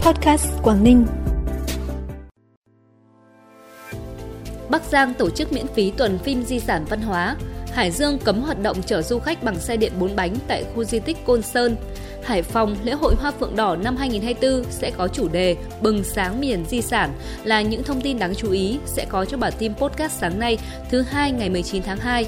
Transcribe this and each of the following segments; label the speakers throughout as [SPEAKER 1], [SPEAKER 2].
[SPEAKER 1] Podcast Quảng Ninh.
[SPEAKER 2] Bắc Giang tổ chức miễn phí tuần phim di sản văn hóa. Hải Dương cấm hoạt động chở du khách bằng xe điện 4 bánh tại khu di tích Côn Sơn. Hải Phòng, lễ hội Hoa Phượng Đỏ năm 2024 sẽ có chủ đề Bừng sáng miền di sản là những thông tin đáng chú ý sẽ có trong bản tin podcast sáng nay thứ hai ngày 19 tháng 2.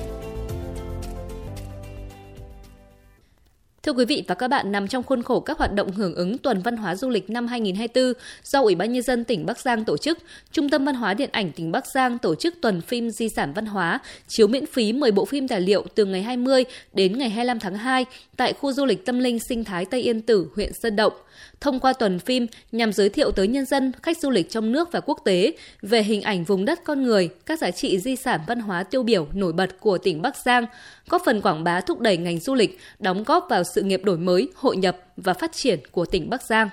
[SPEAKER 2] Thưa quý vị và các bạn, nằm trong khuôn khổ các hoạt động hưởng ứng Tuần Văn hóa Du lịch năm 2024 do Ủy ban Nhân dân tỉnh Bắc Giang tổ chức, Trung tâm Văn hóa Điện ảnh tỉnh Bắc Giang tổ chức tuần phim di sản văn hóa, chiếu miễn phí 10 bộ phim tài liệu từ ngày 20 đến ngày 25 tháng 2 tại khu du lịch tâm linh sinh thái Tây Yên Tử, huyện Sơn Động. Thông qua tuần phim nhằm giới thiệu tới nhân dân, khách du lịch trong nước và quốc tế về hình ảnh vùng đất con người, các giá trị di sản văn hóa tiêu biểu nổi bật của tỉnh Bắc Giang, góp phần quảng bá thúc đẩy ngành du lịch, đóng góp vào sự nghiệp đổi mới, hội nhập và phát triển của tỉnh Bắc Giang.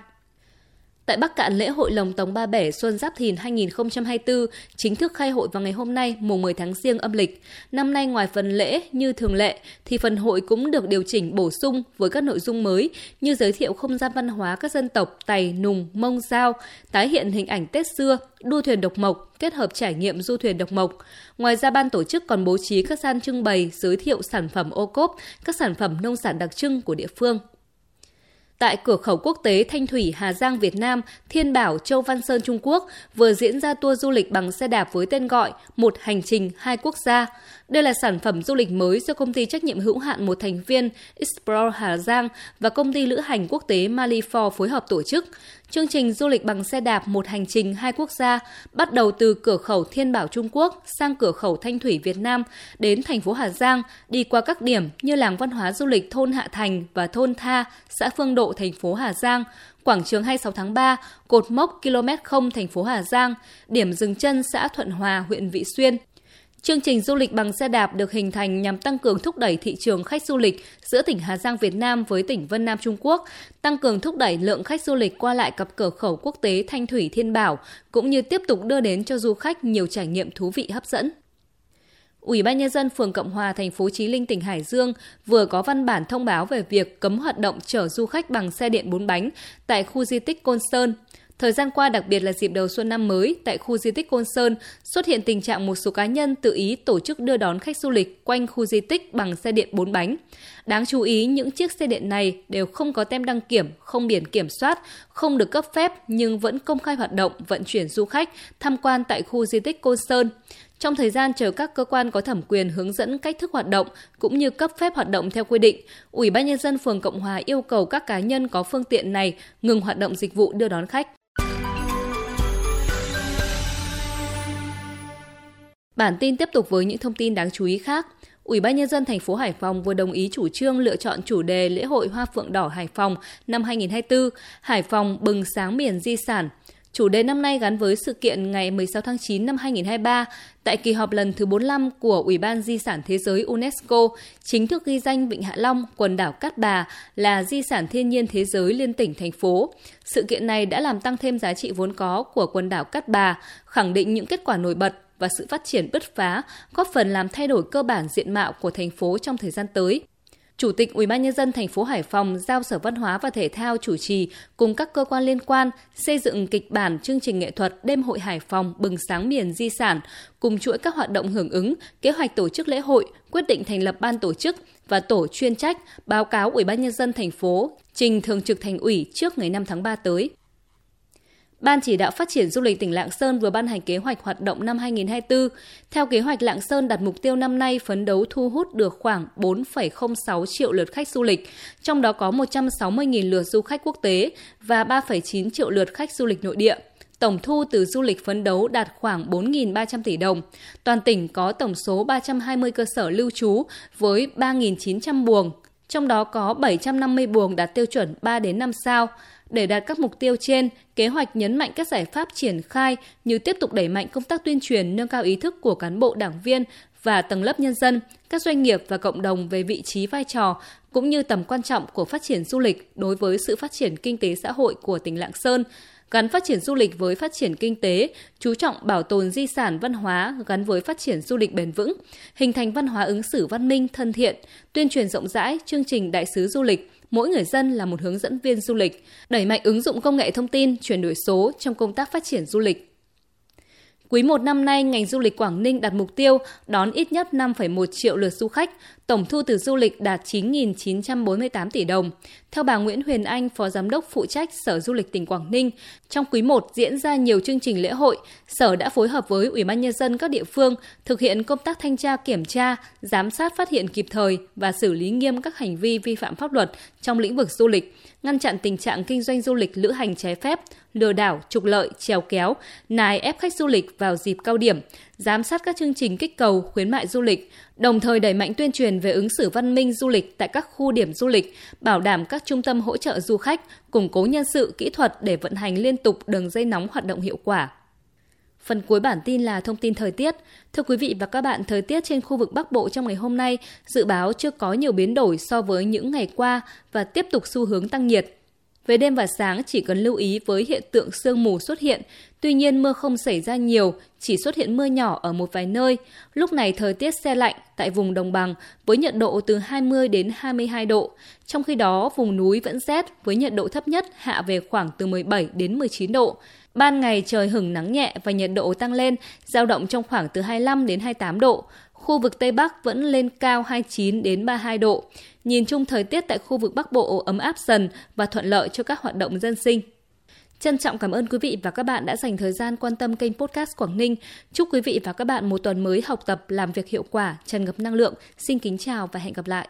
[SPEAKER 2] Tại Bắc Cạn, lễ hội Lồng Tống Ba Bể Xuân Giáp Thìn 2024 chính thức khai hội vào ngày hôm nay, mùng 10 tháng Giêng âm lịch. Năm nay ngoài phần lễ như thường lệ, thì phần hội cũng được điều chỉnh bổ sung với các nội dung mới như giới thiệu không gian văn hóa các dân tộc Tày, Nùng, Mông, Giao, tái hiện hình ảnh Tết xưa, đua thuyền độc mộc, kết hợp trải nghiệm du thuyền độc mộc. Ngoài ra ban tổ chức còn bố trí các gian trưng bày giới thiệu sản phẩm ô cốp, các sản phẩm nông sản đặc trưng của địa phương. Tại cửa khẩu quốc tế Thanh Thủy Hà Giang Việt Nam, Thiên Bảo Châu Văn Sơn Trung Quốc vừa diễn ra tour du lịch bằng xe đạp với tên gọi Một hành trình hai quốc gia. Đây là sản phẩm du lịch mới do công ty trách nhiệm hữu hạn một thành viên Explore Hà Giang và công ty lữ hành quốc tế Malifor phối hợp tổ chức. Chương trình du lịch bằng xe đạp một hành trình hai quốc gia bắt đầu từ cửa khẩu Thiên Bảo Trung Quốc sang cửa khẩu Thanh Thủy Việt Nam đến thành phố Hà Giang, đi qua các điểm như làng văn hóa du lịch thôn Hạ Thành và thôn Tha, xã Phương Độ, thành phố Hà Giang, quảng trường 26 tháng 3, cột mốc km 0 thành phố Hà Giang, điểm dừng chân xã Thuận Hòa, huyện Vị Xuyên, Chương trình du lịch bằng xe đạp được hình thành nhằm tăng cường thúc đẩy thị trường khách du lịch giữa tỉnh Hà Giang Việt Nam với tỉnh Vân Nam Trung Quốc, tăng cường thúc đẩy lượng khách du lịch qua lại cặp cửa khẩu quốc tế Thanh Thủy Thiên Bảo, cũng như tiếp tục đưa đến cho du khách nhiều trải nghiệm thú vị hấp dẫn. Ủy ban nhân dân phường Cộng Hòa thành phố Chí Linh tỉnh Hải Dương vừa có văn bản thông báo về việc cấm hoạt động chở du khách bằng xe điện bốn bánh tại khu di tích Côn Sơn. Thời gian qua, đặc biệt là dịp đầu xuân năm mới, tại khu di tích Côn Sơn xuất hiện tình trạng một số cá nhân tự ý tổ chức đưa đón khách du lịch quanh khu di tích bằng xe điện 4 bánh. Đáng chú ý, những chiếc xe điện này đều không có tem đăng kiểm, không biển kiểm soát, không được cấp phép nhưng vẫn công khai hoạt động vận chuyển du khách tham quan tại khu di tích Côn Sơn. Trong thời gian chờ các cơ quan có thẩm quyền hướng dẫn cách thức hoạt động cũng như cấp phép hoạt động theo quy định, Ủy ban nhân dân phường Cộng Hòa yêu cầu các cá nhân có phương tiện này ngừng hoạt động dịch vụ đưa đón khách. Bản tin tiếp tục với những thông tin đáng chú ý khác. Ủy ban nhân dân thành phố Hải Phòng vừa đồng ý chủ trương lựa chọn chủ đề lễ hội Hoa Phượng Đỏ Hải Phòng năm 2024, Hải Phòng bừng sáng miền di sản. Chủ đề năm nay gắn với sự kiện ngày 16 tháng 9 năm 2023 tại kỳ họp lần thứ 45 của Ủy ban Di sản Thế giới UNESCO chính thức ghi danh Vịnh Hạ Long, quần đảo Cát Bà là di sản thiên nhiên thế giới liên tỉnh thành phố. Sự kiện này đã làm tăng thêm giá trị vốn có của quần đảo Cát Bà, khẳng định những kết quả nổi bật và sự phát triển bứt phá, góp phần làm thay đổi cơ bản diện mạo của thành phố trong thời gian tới. Chủ tịch UBND thành phố Hải Phòng giao Sở Văn hóa và Thể thao chủ trì cùng các cơ quan liên quan xây dựng kịch bản chương trình nghệ thuật Đêm hội Hải Phòng bừng sáng miền di sản cùng chuỗi các hoạt động hưởng ứng, kế hoạch tổ chức lễ hội, quyết định thành lập ban tổ chức và tổ chuyên trách báo cáo Ủy ban nhân dân thành phố trình thường trực thành ủy trước ngày 5 tháng 3 tới. Ban chỉ đạo phát triển du lịch tỉnh Lạng Sơn vừa ban hành kế hoạch hoạt động năm 2024. Theo kế hoạch, Lạng Sơn đặt mục tiêu năm nay phấn đấu thu hút được khoảng 4,06 triệu lượt khách du lịch, trong đó có 160.000 lượt du khách quốc tế và 3,9 triệu lượt khách du lịch nội địa. Tổng thu từ du lịch phấn đấu đạt khoảng 4.300 tỷ đồng. Toàn tỉnh có tổng số 320 cơ sở lưu trú với 3.900 buồng, trong đó có 750 buồng đạt tiêu chuẩn 3 đến 5 sao. Để đạt các mục tiêu trên, kế hoạch nhấn mạnh các giải pháp triển khai như tiếp tục đẩy mạnh công tác tuyên truyền nâng cao ý thức của cán bộ đảng viên và tầng lớp nhân dân, các doanh nghiệp và cộng đồng về vị trí vai trò cũng như tầm quan trọng của phát triển du lịch đối với sự phát triển kinh tế xã hội của tỉnh Lạng Sơn, gắn phát triển du lịch với phát triển kinh tế, chú trọng bảo tồn di sản văn hóa gắn với phát triển du lịch bền vững, hình thành văn hóa ứng xử văn minh thân thiện, tuyên truyền rộng rãi chương trình đại sứ du lịch, mỗi người dân là một hướng dẫn viên du lịch, đẩy mạnh ứng dụng công nghệ thông tin, chuyển đổi số trong công tác phát triển du lịch. Quý một năm nay, ngành du lịch Quảng Ninh đặt mục tiêu đón ít nhất 5,1 triệu lượt du khách, tổng thu từ du lịch đạt 9.948 tỷ đồng. Theo bà Nguyễn Huyền Anh, Phó Giám đốc phụ trách Sở Du lịch tỉnh Quảng Ninh, trong quý 1 diễn ra nhiều chương trình lễ hội, Sở đã phối hợp với Ủy ban Nhân dân các địa phương thực hiện công tác thanh tra kiểm tra, giám sát phát hiện kịp thời và xử lý nghiêm các hành vi vi phạm pháp luật trong lĩnh vực du lịch, ngăn chặn tình trạng kinh doanh du lịch lữ hành trái phép, lừa đảo, trục lợi, trèo kéo, nài ép khách du lịch vào dịp cao điểm, giám sát các chương trình kích cầu, khuyến mại du lịch, đồng thời đẩy mạnh tuyên truyền về ứng xử văn minh du lịch tại các khu điểm du lịch, bảo đảm các trung tâm hỗ trợ du khách, củng cố nhân sự, kỹ thuật để vận hành liên tục đường dây nóng hoạt động hiệu quả. Phần cuối bản tin là thông tin thời tiết. Thưa quý vị và các bạn, thời tiết trên khu vực Bắc Bộ trong ngày hôm nay dự báo chưa có nhiều biến đổi so với những ngày qua và tiếp tục xu hướng tăng nhiệt. Về đêm và sáng chỉ cần lưu ý với hiện tượng sương mù xuất hiện, tuy nhiên mưa không xảy ra nhiều, chỉ xuất hiện mưa nhỏ ở một vài nơi. Lúc này thời tiết xe lạnh tại vùng đồng bằng với nhiệt độ từ 20 đến 22 độ. Trong khi đó, vùng núi vẫn rét với nhiệt độ thấp nhất hạ về khoảng từ 17 đến 19 độ. Ban ngày trời hửng nắng nhẹ và nhiệt độ tăng lên, dao động trong khoảng từ 25 đến 28 độ. Khu vực Tây Bắc vẫn lên cao 29 đến 32 độ. Nhìn chung thời tiết tại khu vực Bắc Bộ ấm áp dần và thuận lợi cho các hoạt động dân sinh. Trân trọng cảm ơn quý vị và các bạn đã dành thời gian quan tâm kênh podcast Quảng Ninh. Chúc quý vị và các bạn một tuần mới học tập làm việc hiệu quả, tràn ngập năng lượng. Xin kính chào và hẹn gặp lại.